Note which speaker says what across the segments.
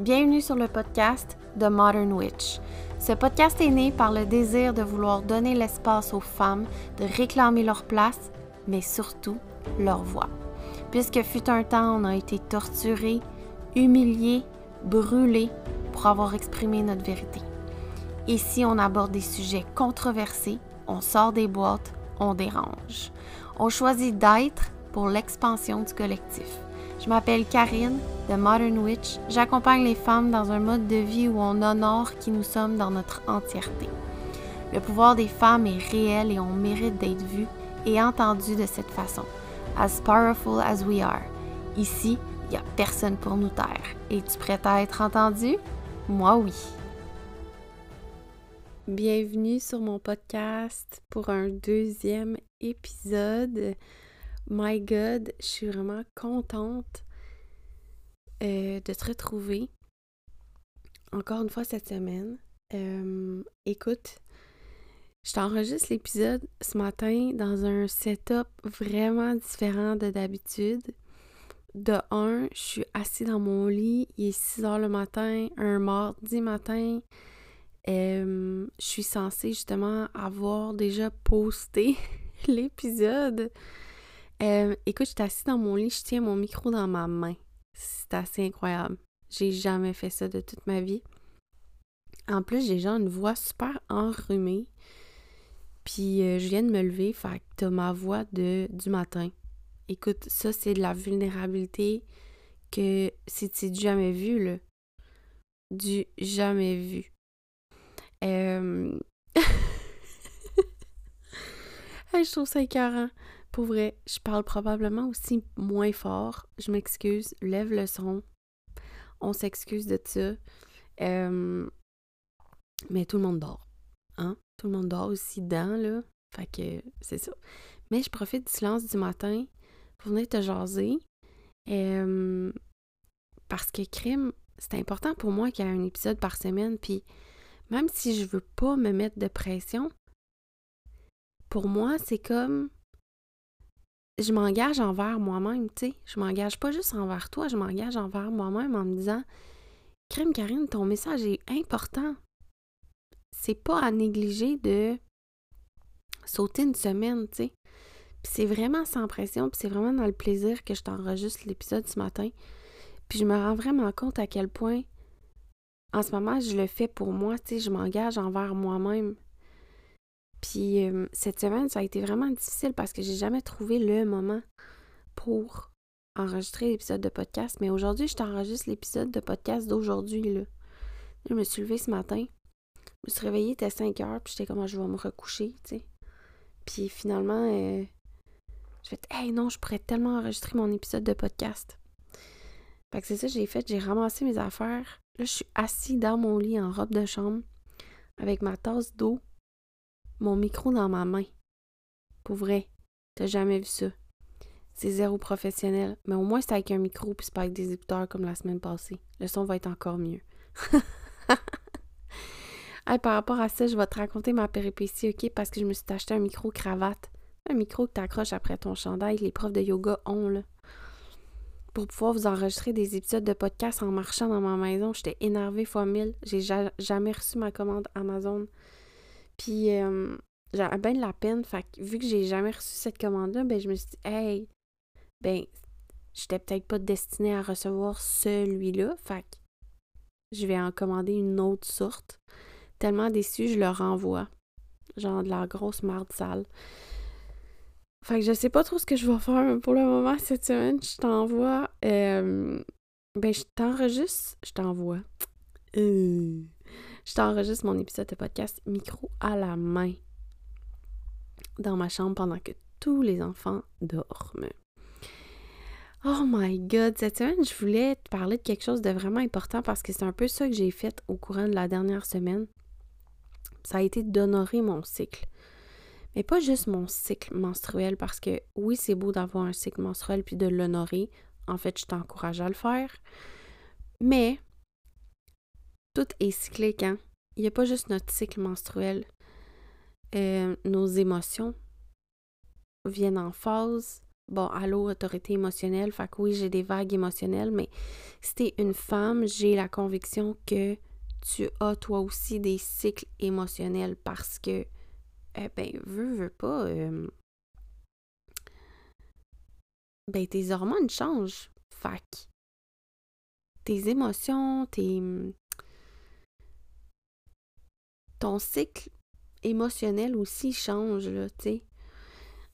Speaker 1: Bienvenue sur le podcast The Modern Witch. Ce podcast est né par le désir de vouloir donner l'espace aux femmes de réclamer leur place, mais surtout leur voix. Puisque fut un temps, on a été torturés, humiliés, brûlés pour avoir exprimé notre vérité. Ici, on aborde des sujets controversés, on sort des boîtes, on dérange. On choisit d'être pour l'expansion du collectif. Je m'appelle Karine de Modern Witch. J'accompagne les femmes dans un mode de vie où on honore qui nous sommes dans notre entièreté. Le pouvoir des femmes est réel et on mérite d'être vu et entendu de cette façon. As powerful as we are. Ici, il n'y a personne pour nous taire. Es-tu prête à être entendue? Moi oui. Bienvenue sur mon podcast pour un deuxième épisode. My God, je suis vraiment contente euh, de te retrouver encore une fois cette semaine. Euh, écoute, je t'enregistre l'épisode ce matin dans un setup vraiment différent de d'habitude. De un, je suis assis dans mon lit, il est 6 heures le matin, un mardi matin. Euh, je suis censée justement avoir déjà posté l'épisode. Euh, écoute, je suis assise dans mon lit, je tiens mon micro dans ma main. C'est assez incroyable. J'ai jamais fait ça de toute ma vie. En plus, j'ai genre une voix super enrhumée. Puis euh, je viens de me lever, fait que t'as ma voix de, du matin. Écoute, ça, c'est de la vulnérabilité que c'est du jamais vu, là. Du jamais vu. Euh... je trouve ça écœurant. Pour vrai, je parle probablement aussi moins fort. Je m'excuse. Lève le son. On s'excuse de ça. Euh, mais tout le monde dort. Hein? Tout le monde dort aussi dedans, là. Fait que c'est ça. Mais je profite du silence du matin pour venir te jaser. Euh, parce que crime, c'est important pour moi qu'il y ait un épisode par semaine. Puis même si je veux pas me mettre de pression, pour moi, c'est comme je m'engage envers moi-même, tu sais. Je m'engage pas juste envers toi, je m'engage envers moi-même en me disant Crème Karine, ton message est important. C'est pas à négliger de sauter une semaine, tu sais. Puis c'est vraiment sans pression, puis c'est vraiment dans le plaisir que je t'enregistre l'épisode ce matin. Puis je me rends vraiment compte à quel point, en ce moment, je le fais pour moi, tu sais, je m'engage envers moi-même. Puis euh, cette semaine, ça a été vraiment difficile parce que j'ai jamais trouvé le moment pour enregistrer l'épisode de podcast. Mais aujourd'hui, je t'enregistre l'épisode de podcast d'aujourd'hui. Là. Je me suis levée ce matin. Je me suis réveillée, il était 5 heures, puis j'étais comme, ah, je vais me recoucher, tu sais. Puis finalement, euh, je fait, hey non, je pourrais tellement enregistrer mon épisode de podcast. Fait que c'est ça que j'ai fait, j'ai ramassé mes affaires. Là, je suis assise dans mon lit en robe de chambre avec ma tasse d'eau mon micro dans ma main. Pour vrai, t'as jamais vu ça. C'est zéro professionnel. Mais au moins, c'est avec un micro puis c'est pas avec des écouteurs comme la semaine passée. Le son va être encore mieux. par rapport à ça, je vais te raconter ma péripétie, OK? Parce que je me suis acheté un micro cravate. Un micro que t'accroches après ton chandail, les profs de yoga ont, là. Pour pouvoir vous enregistrer des épisodes de podcast en marchant dans ma maison, j'étais énervée fois mille. J'ai jamais reçu ma commande Amazon. Puis euh, j'avais bien de la peine. Fait que vu que j'ai jamais reçu cette commande-là, ben je me suis dit, hey, ben, j'étais peut-être pas destinée à recevoir celui-là. Fait je vais en commander une autre sorte. Tellement déçue, je le renvoie. Genre de la grosse marde sale. Fait que je sais pas trop ce que je vais faire pour le moment cette semaine. Je t'envoie. Euh, ben, je t'enregistre. Je t'envoie. Euh, je t'enregistre mon épisode de podcast micro à la main dans ma chambre pendant que tous les enfants dorment. Oh my god, cette semaine, je voulais te parler de quelque chose de vraiment important parce que c'est un peu ça que j'ai fait au courant de la dernière semaine. Ça a été d'honorer mon cycle. Mais pas juste mon cycle menstruel parce que oui, c'est beau d'avoir un cycle menstruel puis de l'honorer. En fait, je t'encourage à le faire. Mais tout est cyclique, hein? Il n'y a pas juste notre cycle menstruel. Euh, nos émotions viennent en phase. bon, allô, autorité émotionnelle, fait que oui, j'ai des vagues émotionnelles, mais si t'es une femme, j'ai la conviction que tu as toi aussi des cycles émotionnels parce que, eh ben, veux, veux pas, euh, ben, tes hormones changent. Fait tes émotions, tes. Ton cycle émotionnel aussi change, là, tu sais.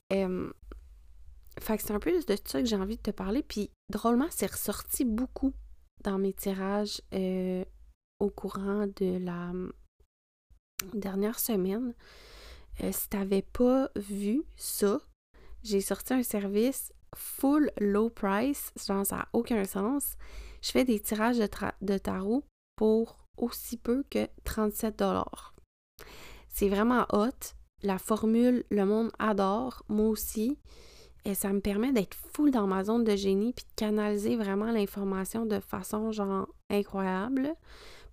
Speaker 1: fait que c'est un peu de ça que j'ai envie de te parler. Puis, drôlement, c'est ressorti beaucoup dans mes tirages euh, au courant de la dernière semaine. Euh, si t'avais pas vu ça, j'ai sorti un service full low price, genre ça n'a aucun sens. Je fais des tirages de, tarot pour aussi peu que 37 C'est vraiment hot. La formule, le monde adore, moi aussi. Et ça me permet d'être full dans ma zone de génie puis de canaliser vraiment l'information de façon genre incroyable.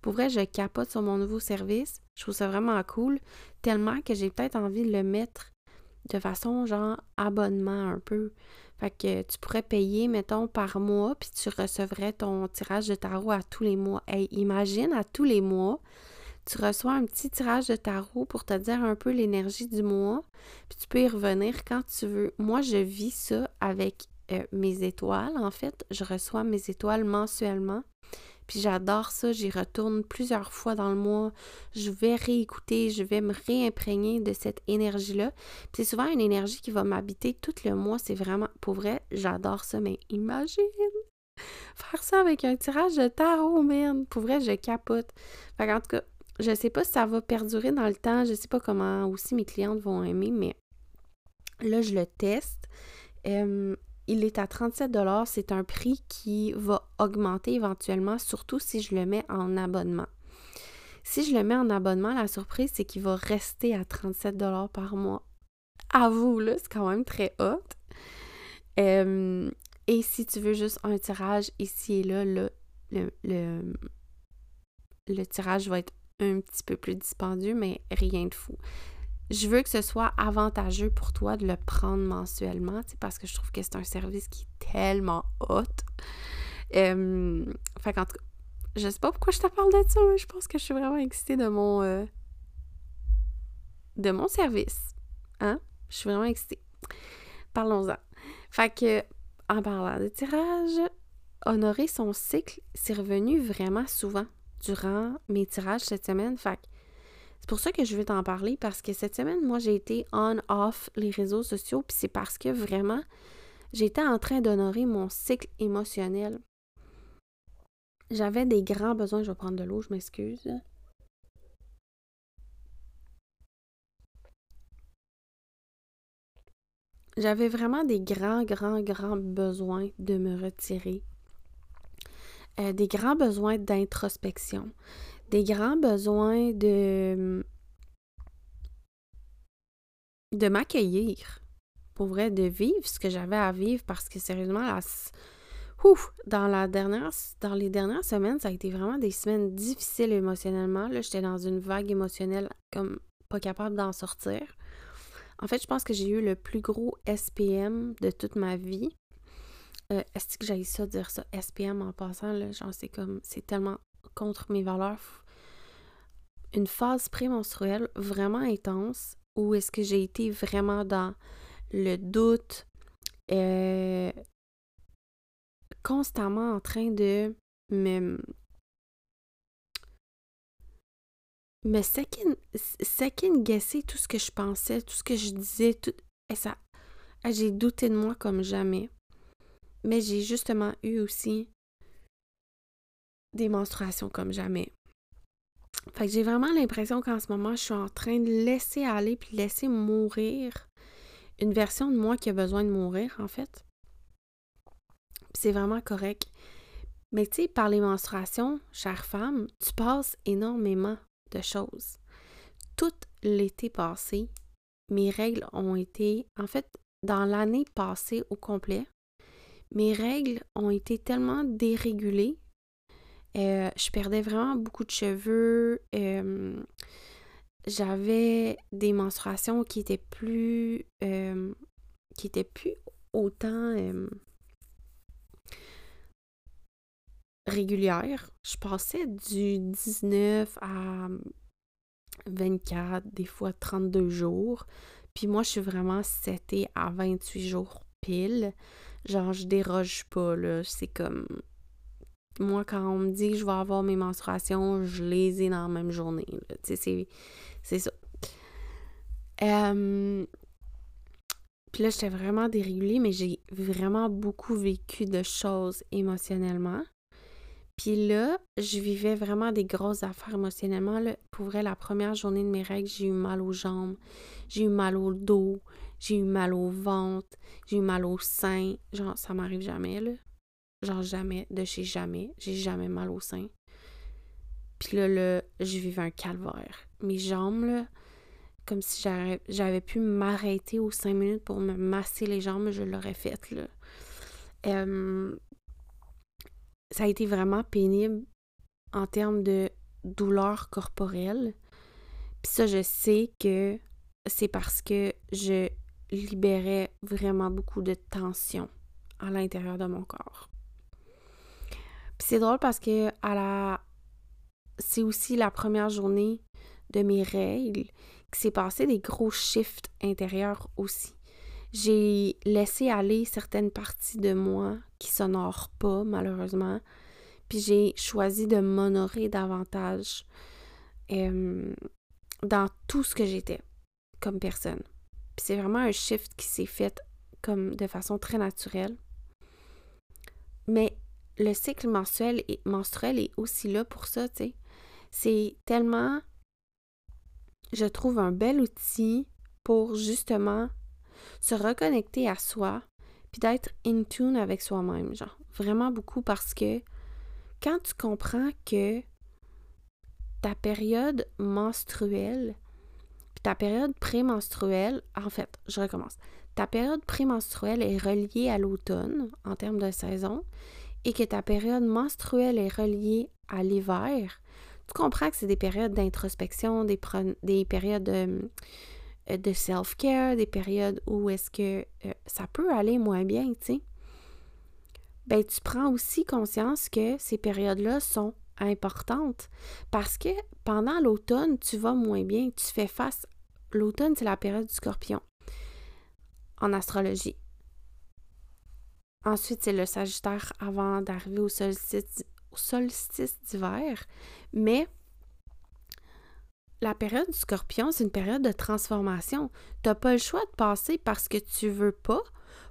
Speaker 1: Pour vrai, je capote sur mon nouveau service. Je trouve ça vraiment cool, tellement que j'ai peut-être envie de le mettre de façon genre abonnement un peu. Fait que tu pourrais payer, mettons, par mois, puis tu recevrais ton tirage de tarot à tous les mois. Hey, imagine à tous les mois, tu reçois un petit tirage de tarot pour te dire un peu l'énergie du mois, puis tu peux y revenir quand tu veux. Moi, je vis ça avec euh, mes étoiles, en fait. Je reçois mes étoiles mensuellement. Puis j'adore ça, j'y retourne plusieurs fois dans le mois. Je vais réécouter, je vais me réimprégner de cette énergie-là. c'est souvent une énergie qui va m'habiter tout le mois. C'est vraiment, pour vrai, j'adore ça. Mais imagine faire ça avec un tirage de tarot, man. Pour vrai, je capote. Fait en tout cas, je sais pas si ça va perdurer dans le temps. Je sais pas comment aussi mes clientes vont aimer, mais là, je le teste. Il est à 37 C'est un prix qui va augmenter éventuellement, surtout si je le mets en abonnement. Si je le mets en abonnement, la surprise, c'est qu'il va rester à 37 par mois. À vous, là, c'est quand même très haut. et si tu veux juste un tirage ici et là, le, le, le tirage va être un petit peu plus dispendieux, mais rien de fou je veux que ce soit avantageux pour toi de le prendre mensuellement, parce que je trouve que c'est un service qui est tellement hot. Euh, fait qu'en tout cas, je sais pas pourquoi je te parle de ça, mais je pense que je suis vraiment excitée de mon euh, de mon service. Hein? Je suis vraiment excitée. Parlons-en. Fait que, en parlant de tirage, honorer son cycle, c'est revenu vraiment souvent durant mes tirages cette semaine. Fait c'est pour ça que je veux t'en parler parce que cette semaine, moi, j'ai été on-off les réseaux sociaux, puis c'est parce que vraiment, j'étais en train d'honorer mon cycle émotionnel. J'avais des grands besoins. Je vais prendre de l'eau, je m'excuse. J'avais vraiment des grands, grands, grands besoins de me retirer. Euh, des grands besoins d'introspection des grands besoins de m'accueillir pour vrai de vivre ce que j'avais à vivre parce que sérieusement la ouf, dans la dernière dans les dernières semaines ça a été vraiment des semaines difficiles émotionnellement là j'étais dans une vague émotionnelle comme pas capable d'en sortir. En fait je pense que j'ai eu le plus gros SPM de toute ma vie euh, est-ce que j'ai ça dire ça SPM en passant là? Genre c'est comme c'est tellement contre mes valeurs. Une phase prémenstruelle vraiment intense où est-ce que j'ai été vraiment dans le doute, euh, constamment en train de me me second, second tout ce que je pensais, tout ce que je disais, tout et ça j'ai douté de moi comme jamais. Mais j'ai justement eu aussi des menstruations comme jamais. Fait que j'ai vraiment l'impression qu'en ce moment, je suis en train de laisser aller puis laisser mourir une version de moi qui a besoin de mourir, en fait. C'est vraiment correct. Mais tu sais, par les menstruations, chère femme, tu passes énormément de choses. Tout l'été passé, mes règles ont été, en fait, dans l'année passée au complet, mes règles ont été tellement dérégulées euh, je perdais vraiment beaucoup de cheveux. Euh, j'avais des menstruations qui étaient plus. Euh, qui étaient plus autant régulière. Je passais du 19 à 24, des fois 32 jours. Puis moi, je suis vraiment setée à 28 jours pile. Genre, je déroge pas, là. C'est comme. Moi, quand on me dit que je vais avoir mes menstruations, je les ai dans la même journée. Tu sais, c'est ça. Puis là, j'étais vraiment dérégulée, mais j'ai vraiment beaucoup vécu de choses émotionnellement. Puis là, je vivais vraiment des grosses affaires émotionnellement. Là. Pour vrai, la première journée de mes règles, j'ai eu mal aux jambes, j'ai eu mal au dos, j'ai eu mal au ventre, j'ai eu mal au sein. Genre, ça m'arrive jamais, là. Genre, jamais, de chez jamais. J'ai jamais mal au sein. Puis là, là, je vivais un calvaire. Mes jambes, là, comme si j'avais pu m'arrêter aux cinq minutes pour me masser les jambes, je l'aurais fait. Là. ça a été vraiment pénible en termes de douleur corporelle. Puis ça, je sais que c'est parce que je libérais vraiment beaucoup de tension à l'intérieur de mon corps. Puis c'est drôle parce que à la c'est aussi la première journée de mes règles qu'il s'est passé des gros shifts intérieurs aussi. J'ai laissé aller certaines parties de moi qui s'honorent pas, malheureusement. Puis j'ai choisi de m'honorer davantage dans tout ce que j'étais comme personne. Puis c'est vraiment un shift qui s'est fait comme de façon très naturelle. Mais le cycle menstruel est, aussi là pour ça, tu sais. C'est tellement je trouve un bel outil pour justement se reconnecter à soi, puis d'être in tune avec soi-même, genre vraiment beaucoup parce que quand tu comprends que ta période menstruelle, ta période prémenstruelle, en fait, je recommence. Ta période prémenstruelle est reliée à l'automne en termes de saison et que ta période menstruelle est reliée à l'hiver, tu comprends que c'est des périodes d'introspection, des, des périodes euh, de, self-care, des périodes où est-ce que euh, ça peut aller moins bien, tu sais. Ben, tu prends aussi conscience que ces périodes-là sont importantes parce que pendant l'automne, tu vas moins bien, tu fais face. L'automne, c'est la période du scorpion en astrologie. Ensuite, c'est le Sagittaire avant d'arriver au solstice, au solstice d'hiver. Mais la période du scorpion, c'est une période de transformation. Tu n'as pas le choix de passer parce que tu veux pas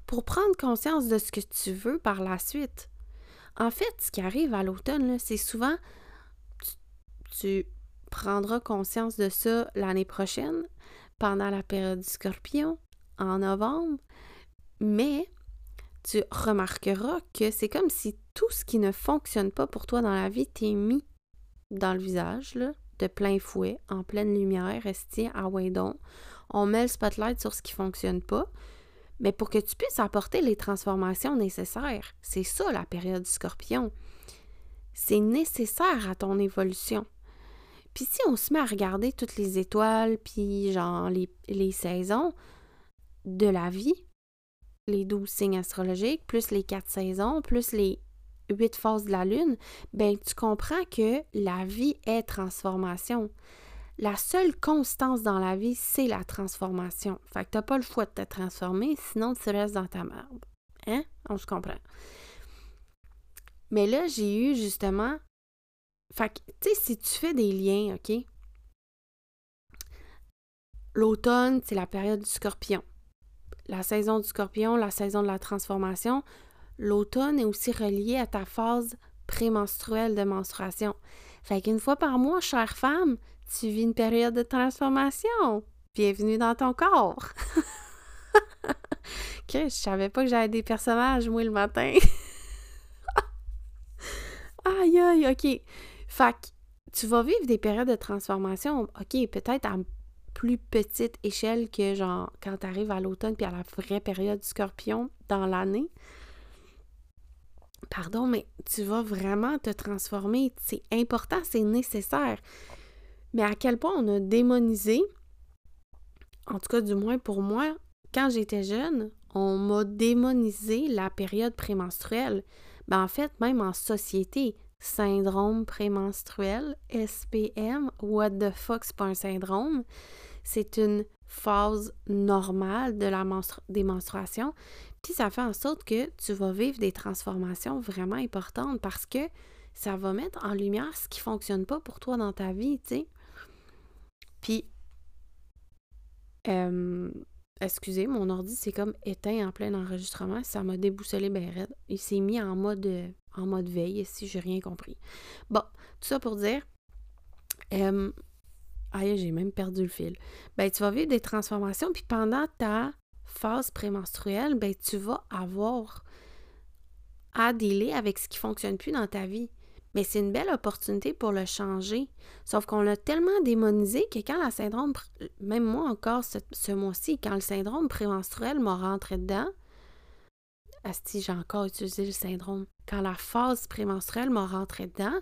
Speaker 1: pour prendre conscience de ce que tu veux par la suite. En fait, ce qui arrive à l'automne, c'est souvent tu, prendras conscience de ça l'année prochaine, pendant la période du scorpion, en novembre, mais tu remarqueras que c'est comme si tout ce qui ne fonctionne pas pour toi dans la vie t'est mis dans le visage, de plein fouet, en pleine lumière, restier à Waydon. On met le spotlight sur ce qui fonctionne pas, mais pour que tu puisses apporter les transformations nécessaires. C'est ça la période du scorpion. C'est nécessaire à ton évolution. Puis si on se met à regarder toutes les étoiles, puis genre les, les saisons de la vie, les douze signes astrologiques, plus les quatre saisons, plus les huit phases de la Lune, ben tu comprends que la vie est transformation. La seule constance dans la vie, c'est la transformation. Fait que t'as pas le choix de te transformer, sinon tu restes dans ta merde. Hein? On se comprend. Mais là, j'ai eu justement. Fait que, tu sais, si tu fais des liens, OK? L'automne, c'est la période du scorpion. La saison du scorpion, la saison de la transformation l'automne est aussi relié à ta phase prémenstruelle de menstruation. Fait qu'une fois par mois, chère femme, tu vis une période de transformation. Bienvenue dans ton corps. que je savais pas que j'avais des personnages, moi, le matin. aïe, aïe, OK. Fait que tu vas vivre des périodes de transformation, OK, peut-être à plus petite échelle que genre quand tu arrives à l'automne puis à la vraie période du scorpion dans l'année pardon, mais tu vas vraiment te transformer. C'est important, c'est nécessaire. Mais à quel point on a démonisé, en tout cas du moins pour moi, quand j'étais jeune, on m'a démonisé la période prémenstruelle. Ben, en fait, même en société, syndrome prémenstruel, SPM, what the fuck, c'est pas un syndrome. C'est une phase normale de la des menstruations. Puis ça fait en sorte que tu vas vivre des transformations vraiment importantes parce que ça va mettre en lumière ce qui fonctionne pas pour toi dans ta vie, tu sais. Puis, excusez, mon ordi c'est comme éteint en plein enregistrement, ça m'a déboussolé ben raide. Il s'est mis en mode, en mode veille, si j'ai rien compris. Bon, tout ça pour dire, euh, j'ai même perdu le fil. Ben, tu vas vivre des transformations, puis pendant ta phase prémenstruelle, ben, tu vas avoir à dealer avec ce qui fonctionne plus dans ta vie. Mais c'est une belle opportunité pour le changer. Sauf qu'on l'a tellement démonisé que quand la syndrome, même moi encore ce, mois-ci, quand le syndrome prémenstruel m'a rentré dedans, Asti, j'ai encore utilisé le syndrome. Quand la phase prémenstruelle m'a rentré dedans,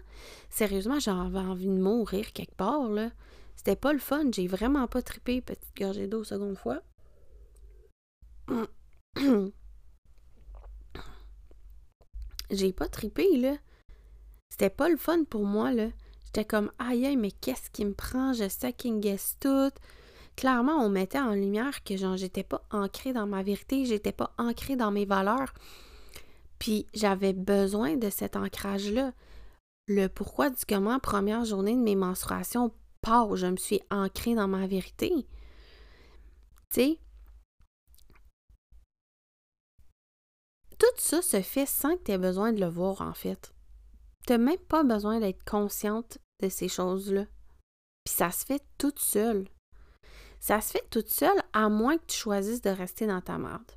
Speaker 1: sérieusement, j'avais envie de mourir quelque part. C'était pas le fun. J'ai vraiment pas trippé, petite gorgée d'eau seconde fois. J'ai pas trippé, là. C'était pas le fun pour moi, là. J'étais comme, aïe, mais qu'est-ce qui me prend? Je second guess tout. Clairement, on mettait en lumière que genre, j'étais pas ancrée dans ma vérité, j'étais pas ancrée dans mes valeurs. Puis j'avais besoin de cet ancrage-là. Le pourquoi du comment, première journée de mes menstruations, part, je me suis ancrée dans ma vérité. Tu sais, tout ça se fait sans que tu aies besoin de le voir, en fait. Tu n'as même pas besoin d'être consciente de ces choses-là. Puis ça se fait toute seule. Ça se fait toute seule à moins que tu choisisses de rester dans ta merde.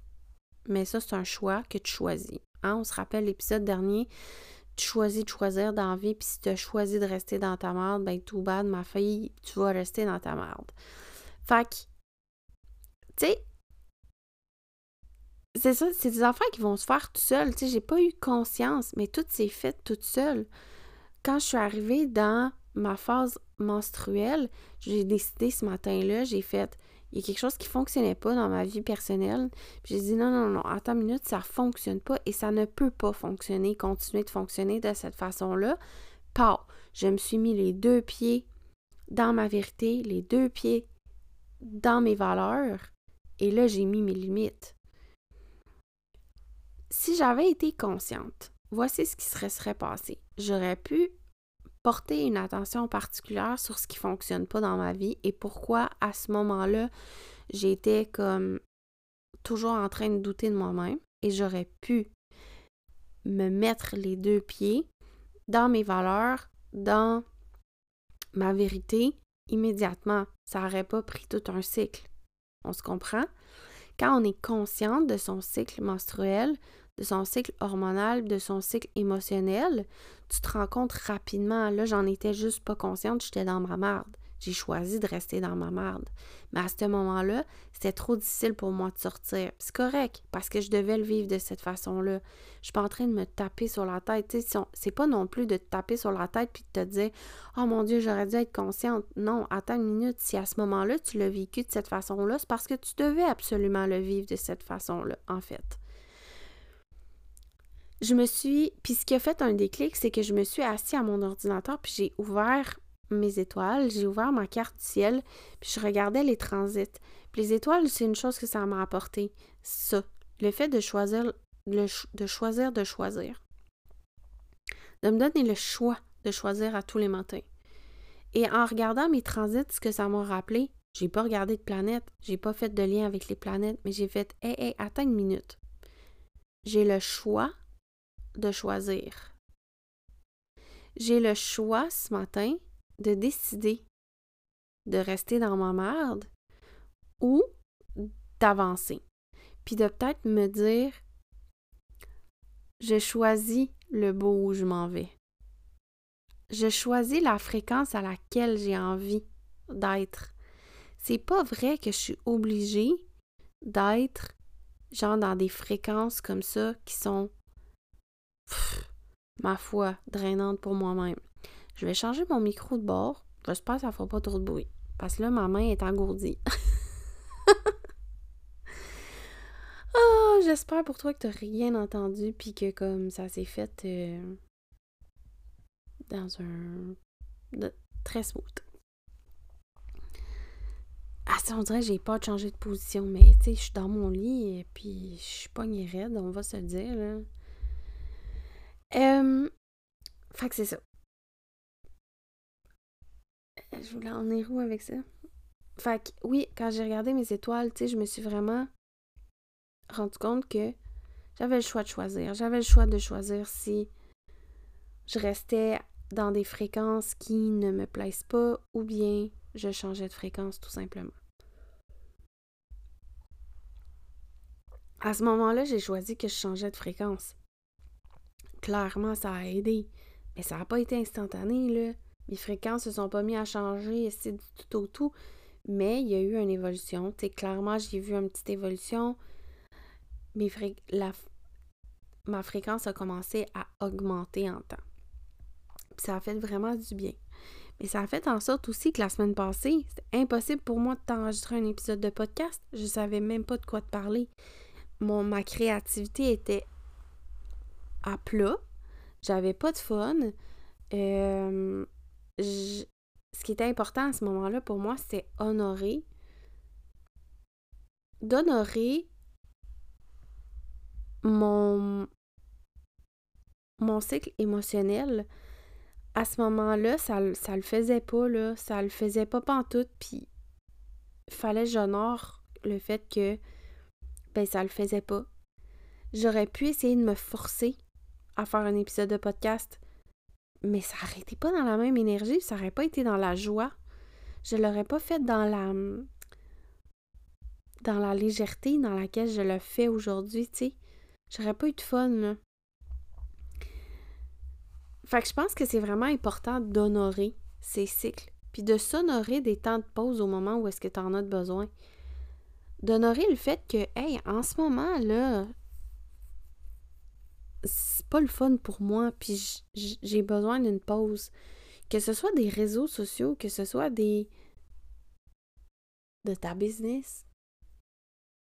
Speaker 1: Mais ça, c'est un choix que tu choisis. Hein? On se rappelle l'épisode dernier, tu choisis de choisir dans la vie, puis si tu as choisi de rester dans ta merde, ben tout bad, ma fille, tu vas rester dans ta merde. Fait que, tu sais, c'est ça, c'est des enfants qui vont se faire tout seuls. Tu sais, j'ai pas eu conscience, mais tout s'est fait toute seule. Quand je suis arrivée dans ma phase menstruelle, j'ai décidé ce matin-là, j'ai fait, il y a quelque chose qui fonctionnait pas dans ma vie personnelle. J'ai dit non, non, non, attends une minute, ça fonctionne pas et ça ne peut pas fonctionner, continuer de fonctionner de cette façon-là. Pas. Je me suis mis les deux pieds dans ma vérité, les deux pieds dans mes valeurs et là, j'ai mis mes limites si j'avais été consciente, voici ce qui serait, serait passé. J'aurais pu porter une attention particulière sur ce qui fonctionne pas dans ma vie et pourquoi à ce moment-là, j'étais comme toujours en train de douter de moi-même et j'aurais pu me mettre les deux pieds dans mes valeurs, dans ma vérité immédiatement. Ça n'aurait pas pris tout un cycle. On se comprend? Quand on est consciente de son cycle menstruel, de son cycle hormonal, de son cycle émotionnel, tu te rends compte rapidement. Là, j'en étais juste pas consciente, j'étais dans ma merde. J'ai choisi de rester dans ma merde. Mais à ce moment-là, c'était trop difficile pour moi de sortir. C'est correct, parce que je devais le vivre de cette façon-là. Je suis pas en train de me taper sur la tête. C'est pas non plus de te taper sur la tête puis de te dire Oh mon Dieu, j'aurais dû être consciente. Non, attends une minute. Si à ce moment-là, tu l'as vécu de cette façon-là, c'est parce que tu devais absolument le vivre de cette façon-là, en fait je me suis. Puis ce qui a fait un déclic, c'est que je me suis assis à mon ordinateur, puis j'ai ouvert mes étoiles, j'ai ouvert ma carte ciel, puis je regardais les transits. Puis les étoiles, c'est une chose que ça m'a apporté. Ça. Le fait de choisir, de choisir de choisir. De me donner le choix de choisir à tous les matins. Et en regardant mes transits, ce que ça m'a rappelé, j'ai pas regardé de planète, j'ai pas fait de lien avec les planètes, mais j'ai fait Hé, hé, attends une minute. J'ai le choix de choisir. J'ai le choix ce matin de décider de rester dans ma merde ou d'avancer. Puis de peut-être me dire, je choisis le beau où je m'en vais. Je choisis la fréquence à laquelle j'ai envie d'être. C'est pas vrai que je suis obligée d'être genre dans des fréquences comme ça qui sont ma foi, drainante pour moi-même. Je vais changer mon micro de bord. J'espère que ça ne fera pas trop de bruit. Parce que là, ma main est engourdie. oh, j'espère pour toi que t'as rien entendu puis que comme ça s'est fait euh, dans un très smooth. Ah, ça, on dirait que j'ai pas de changer de position, mais tu sais, je suis dans mon lit et puis je suis pas raide, on va se le dire, là. Euh, fait que c'est ça. Je voulais en est où avec ça? Fait que oui, quand j'ai regardé mes étoiles, tu sais, je me suis vraiment rendu compte que j'avais le choix de choisir. J'avais le choix de choisir si je restais dans des fréquences qui ne me plaisent pas ou bien je changeais de fréquence tout simplement. À ce moment-là, j'ai choisi que je changeais de fréquence. Clairement, ça a aidé, mais ça n'a pas été instantané, là. Mes fréquences se sont pas mis à changer, c'est du tout au tout, mais il y a eu une évolution. Tu clairement, j'ai vu une petite évolution. Ma fréquence a commencé à augmenter en temps. Puis ça a fait vraiment du bien. Mais ça a fait en sorte aussi que la semaine passée, c'était impossible pour moi de t'enregistrer un épisode de podcast. Je savais même pas de quoi te parler. Ma créativité était à plat. J'avais pas de fun. Euh, ce qui était important à ce moment-là pour moi, c'était honorer. D'honorer mon, mon cycle émotionnel à ce moment-là, ça, ça le faisait pas, là. Ça le faisait pas pantoute, puis fallait que j'honore le fait que, ben, ça le faisait pas. J'aurais pu essayer de me forcer à faire un épisode de podcast, mais ça n'aurait pas dans la même énergie, ça n'aurait pas été dans la joie. Je l'aurais pas fait dans la dans la légèreté dans laquelle je le fais aujourd'hui, tu sais. J'aurais pas eu de fun, là. Fait que je pense que c'est vraiment important d'honorer ces cycles, puis de s'honorer des temps de pause au moment où est-ce que tu en as besoin. D'honorer le fait que, hey, en ce moment, là, c'est pas le fun pour moi, puis j'ai besoin d'une pause. Que ce soit des réseaux sociaux, que ce soit des. de ta business,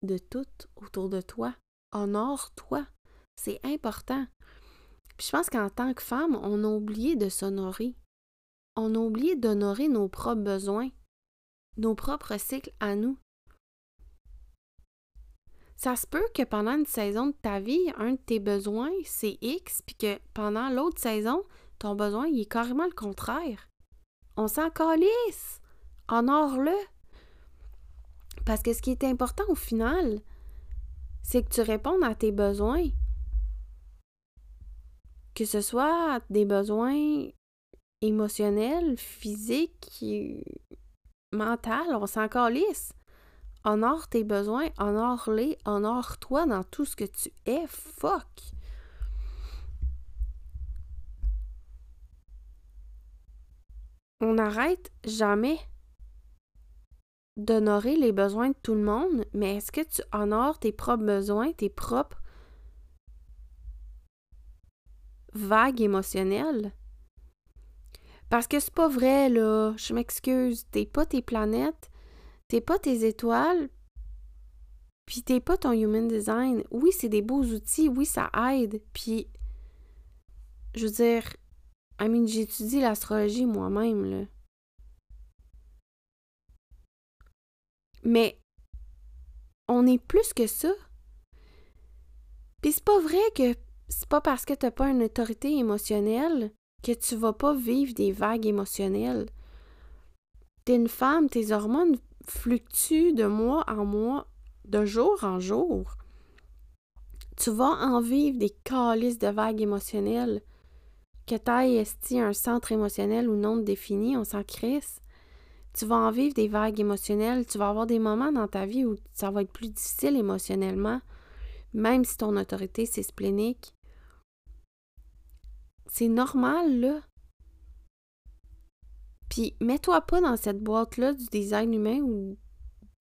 Speaker 1: de tout autour de toi. Honore-toi. C'est important. Puis je pense qu'en tant que femme, on a oublié de s'honorer. On a oublié d'honorer nos propres besoins, nos propres cycles à nous. Ça se peut que pendant une saison de ta vie, un de tes besoins, c'est X, puis que pendant l'autre saison, ton besoin, il est carrément le contraire. On s'en calisse. Honore-le. Parce que ce qui est important au final, c'est que tu répondes à tes besoins que ce soit des besoins émotionnels, physiques, mentaux, on s'en calisse. Honore tes besoins, honore-les, honore-toi dans tout ce que tu es. Fuck! On n'arrête jamais d'honorer les besoins de tout le monde, mais est-ce que tu honores tes propres besoins, tes propres vague émotionnelle. Parce que c'est pas vrai, là. Je m'excuse. T'es pas tes planètes, t'es pas tes étoiles, puis t'es pas ton human design. Oui, c'est des beaux outils, oui, ça aide. Puis, je veux dire, I mean, j'étudie l'astrologie moi-même, là. Mais, on est plus que ça. Puis c'est pas vrai que c'est pas parce que t'as pas une autorité émotionnelle que tu vas pas vivre des vagues émotionnelles. T'es une femme, tes hormones fluctuent de mois en mois, de jour en jour. Tu vas en vivre des calices de vagues émotionnelles. Que t'ailles esti un centre émotionnel ou non défini, on s'en crisse. Tu vas en vivre des vagues émotionnelles. Tu vas avoir des moments dans ta vie où ça va être plus difficile émotionnellement, même si ton autorité c'est splénique. C'est normal, là. Puis, mets-toi pas dans cette boîte-là du design humain ou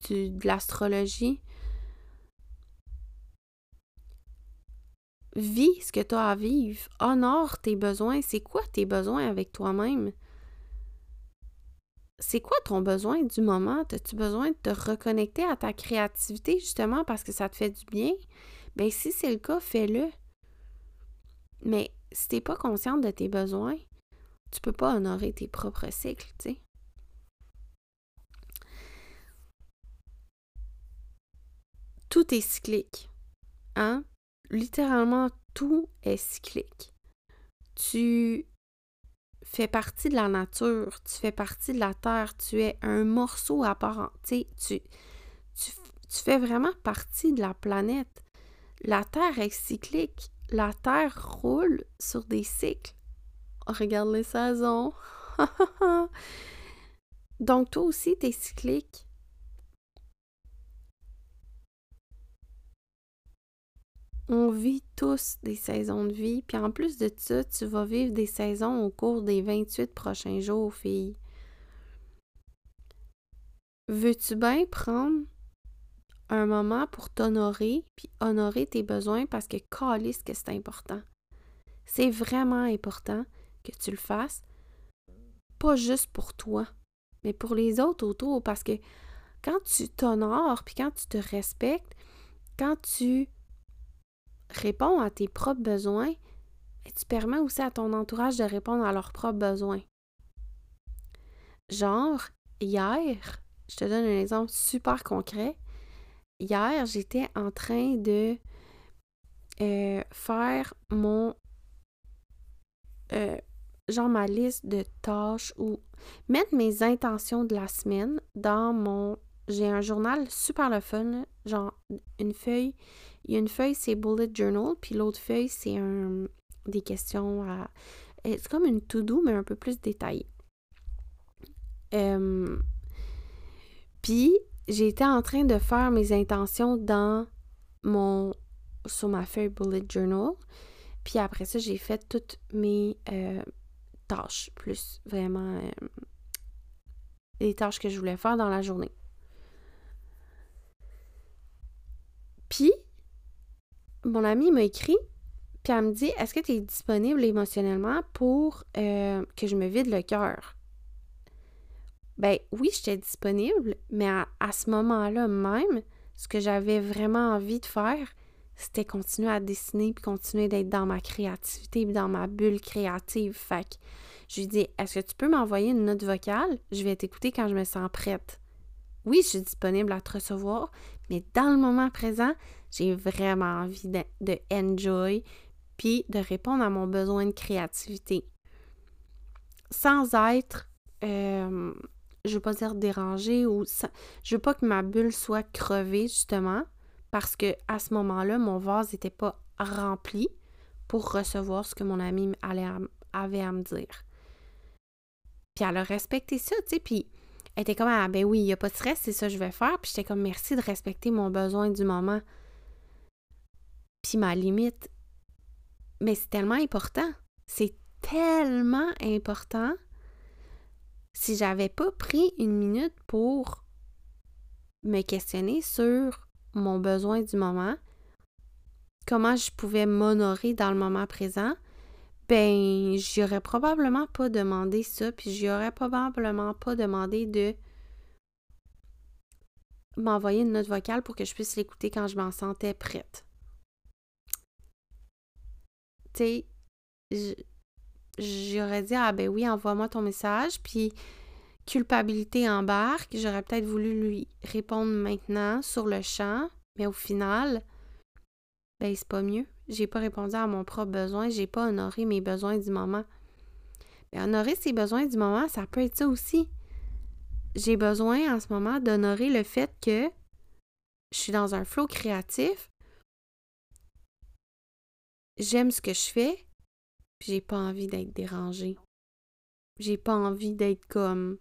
Speaker 1: de l'astrologie. Vis ce que tu as à vivre. Honore tes besoins. C'est quoi tes besoins avec toi-même? C'est quoi ton besoin du moment? As-tu besoin de te reconnecter à ta créativité justement parce que ça te fait du bien? ben si c'est le cas, fais-le. Mais si t'es pas consciente de tes besoins, tu peux pas honorer tes propres cycles, tu sais. Tout est cyclique. Hein? Littéralement, tout est cyclique. Tu fais partie de la nature, tu fais partie de la terre, tu es un morceau à part tu, tu, tu fais vraiment partie de la planète. La terre est cyclique. La terre roule sur des cycles. Regarde les saisons. Donc toi aussi, tu es cyclique? on vit tous des saisons de vie, puis en plus de ça, tu vas vivre des saisons au cours des 28 prochains jours, fille. Veux-tu bien prendre un moment pour t'honorer, puis honorer tes besoins parce que calisse que c'est important. C'est vraiment important que tu le fasses, pas juste pour toi, mais pour les autres autour, parce que quand tu t'honores, puis quand tu te respectes, quand tu réponds à tes propres besoins, tu permets aussi à ton entourage de répondre à leurs propres besoins. Genre, hier, je te donne un exemple super concret. Hier, j'étais en train de euh, faire mon euh, genre ma liste de tâches ou mettre mes intentions de la semaine dans mon j'ai un journal super le fun, genre une feuille il y a une feuille, c'est bullet journal, puis l'autre feuille, c'est un, des questions à. Eh, c'est comme une to-do, mais un peu plus détaillée. puis, j'étais en train de faire mes intentions dans mon. sur ma feuille bullet journal. Puis après ça, j'ai fait toutes mes euh, tâches, plus vraiment les tâches que je voulais faire dans la journée. Puis, mon amie m'a écrit, puis elle me dit Est-ce que tu es disponible émotionnellement pour euh, que je me vide le cœur? Ben oui, j'étais disponible, mais à, ce moment-là même, ce que j'avais vraiment envie de faire, c'était continuer à dessiner puis continuer d'être dans ma créativité puis dans ma bulle créative. Fait que je lui dis Est-ce que tu peux m'envoyer une note vocale? Je vais t'écouter quand je me sens prête. Oui, je suis disponible à te recevoir, mais dans le moment présent, j'ai vraiment envie de, enjoy puis de répondre à mon besoin de créativité. Sans être, euh, je veux pas dire dérangée ou je veux pas que ma bulle soit crevée justement parce que à ce moment-là, mon vase n'était pas rempli pour recevoir ce que mon ami allait avait à me dire. Puis elle a respecté ça, tu sais, puis elle était comme ah ben oui, il n'y a pas de stress, c'est ça que je vais faire. Puis j'étais comme merci de respecter mon besoin du moment puis ma limite. Mais c'est tellement important. C'est tellement important. Si j'avais pas pris une minute pour me questionner sur mon besoin du moment, comment je pouvais m'honorer dans le moment présent, ben, j'aurais probablement pas demandé ça, puis j'aurais probablement pas demandé de m'envoyer une note vocale pour que je puisse l'écouter quand je m'en sentais prête. Tu sais, j'aurais dit, ah ben oui, envoie-moi ton message, puis culpabilité embarque, j'aurais peut-être voulu lui répondre maintenant sur le champ, mais au final, ben c'est pas mieux. J'ai pas répondu à mon propre besoin, j'ai pas honoré mes besoins du moment. Mais honorer ses besoins du moment, ça peut être ça aussi. J'ai besoin en ce moment d'honorer le fait que je suis dans un flot créatif, j'aime ce que je fais, puis j'ai pas envie d'être dérangée. J'ai pas envie d'être comme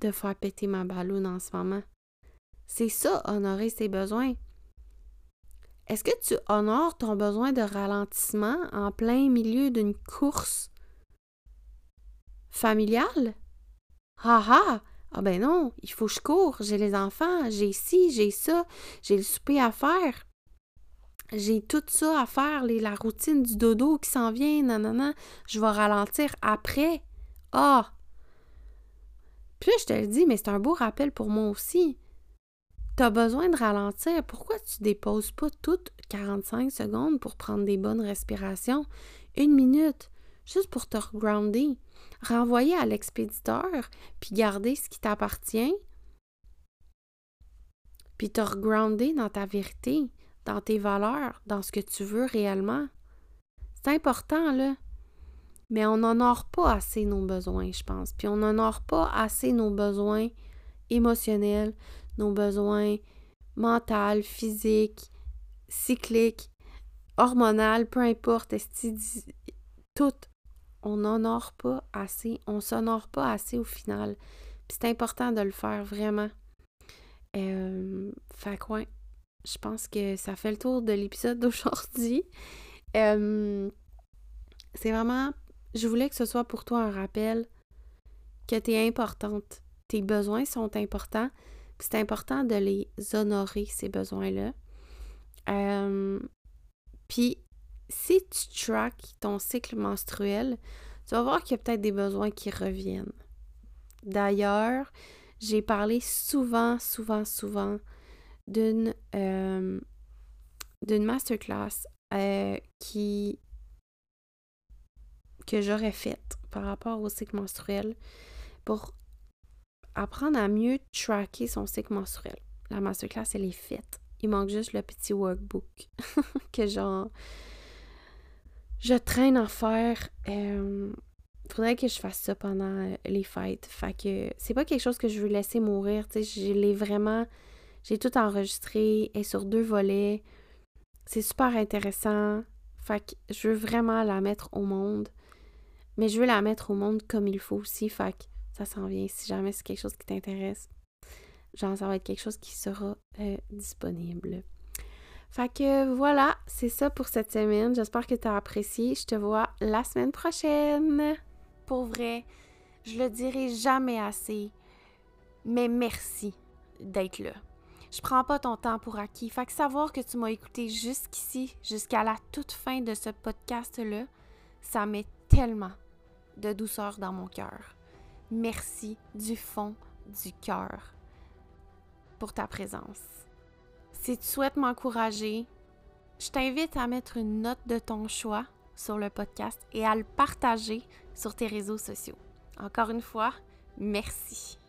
Speaker 1: de faire péter ma ballonne en ce moment. C'est ça, honorer ses besoins. Est-ce que tu honores ton besoin de ralentissement en plein milieu d'une course familiale? Ah ah! Ah ben non, il faut que je cours, j'ai les enfants, j'ai ci, j'ai ça, j'ai le souper à faire j'ai tout ça à faire, la routine du dodo qui s'en vient, nanana, je vais ralentir après. Ah! Puis là, je te le dis, mais c'est un beau rappel pour moi aussi. tu as besoin de ralentir, pourquoi tu déposes pas toutes 45 secondes pour prendre des bonnes respirations? Une minute, juste pour te grounder. Renvoyer à l'expéditeur, puis garder ce qui t'appartient, puis te regrounder dans ta vérité, dans tes valeurs, dans ce que tu veux réellement. C'est important, là. Mais on n'honore pas assez nos besoins, je pense. Puis on n'honore pas assez nos besoins émotionnels, nos besoins mentaux, physiques, cycliques, hormonaux, peu importe, tout. On n'honore pas assez, on s'honore pas assez au final. Puis c'est important de le faire vraiment. Euh, fait quoi? Je pense que ça fait le tour de l'épisode d'aujourd'hui. Euh, c'est vraiment. Je voulais que ce soit pour toi un rappel que tu es importante. Tes besoins sont importants. C'est important de les honorer, ces besoins-là. Euh, puis, si tu tracks ton cycle menstruel, tu vas voir qu'il y a peut-être des besoins qui reviennent. D'ailleurs, j'ai parlé souvent, souvent, souvent d'une euh, masterclass euh, qui que j'aurais faite par rapport au cycle menstruel pour apprendre à mieux tracker son cycle menstruel. La masterclass, elle est faite. Il manque juste le petit workbook que genre je traîne à faire. Euh, faudrait que je fasse ça pendant les fêtes. Fait que c'est pas quelque chose que je veux laisser mourir. Je l'ai vraiment. J'ai tout enregistré et sur deux volets. C'est super intéressant. Fait que je veux vraiment la mettre au monde. Mais je veux la mettre au monde comme il faut aussi. Fait que ça s'en vient. Si jamais c'est quelque chose qui t'intéresse, genre, ça va être quelque chose qui sera euh, disponible. Fait que voilà, c'est ça pour cette semaine. J'espère que tu as apprécié. Je te vois la semaine prochaine pour vrai, je le dirai jamais assez, mais merci d'être là. Je prends pas ton temps pour acquis. Fait que savoir que tu m'as écouté jusqu'ici, jusqu'à la toute fin de ce podcast-là, ça met tellement de douceur dans mon cœur. Merci du fond du cœur pour ta présence. Si tu souhaites m'encourager, je t'invite à mettre une note de ton choix sur le podcast et à le partager sur tes réseaux sociaux. Encore une fois, merci.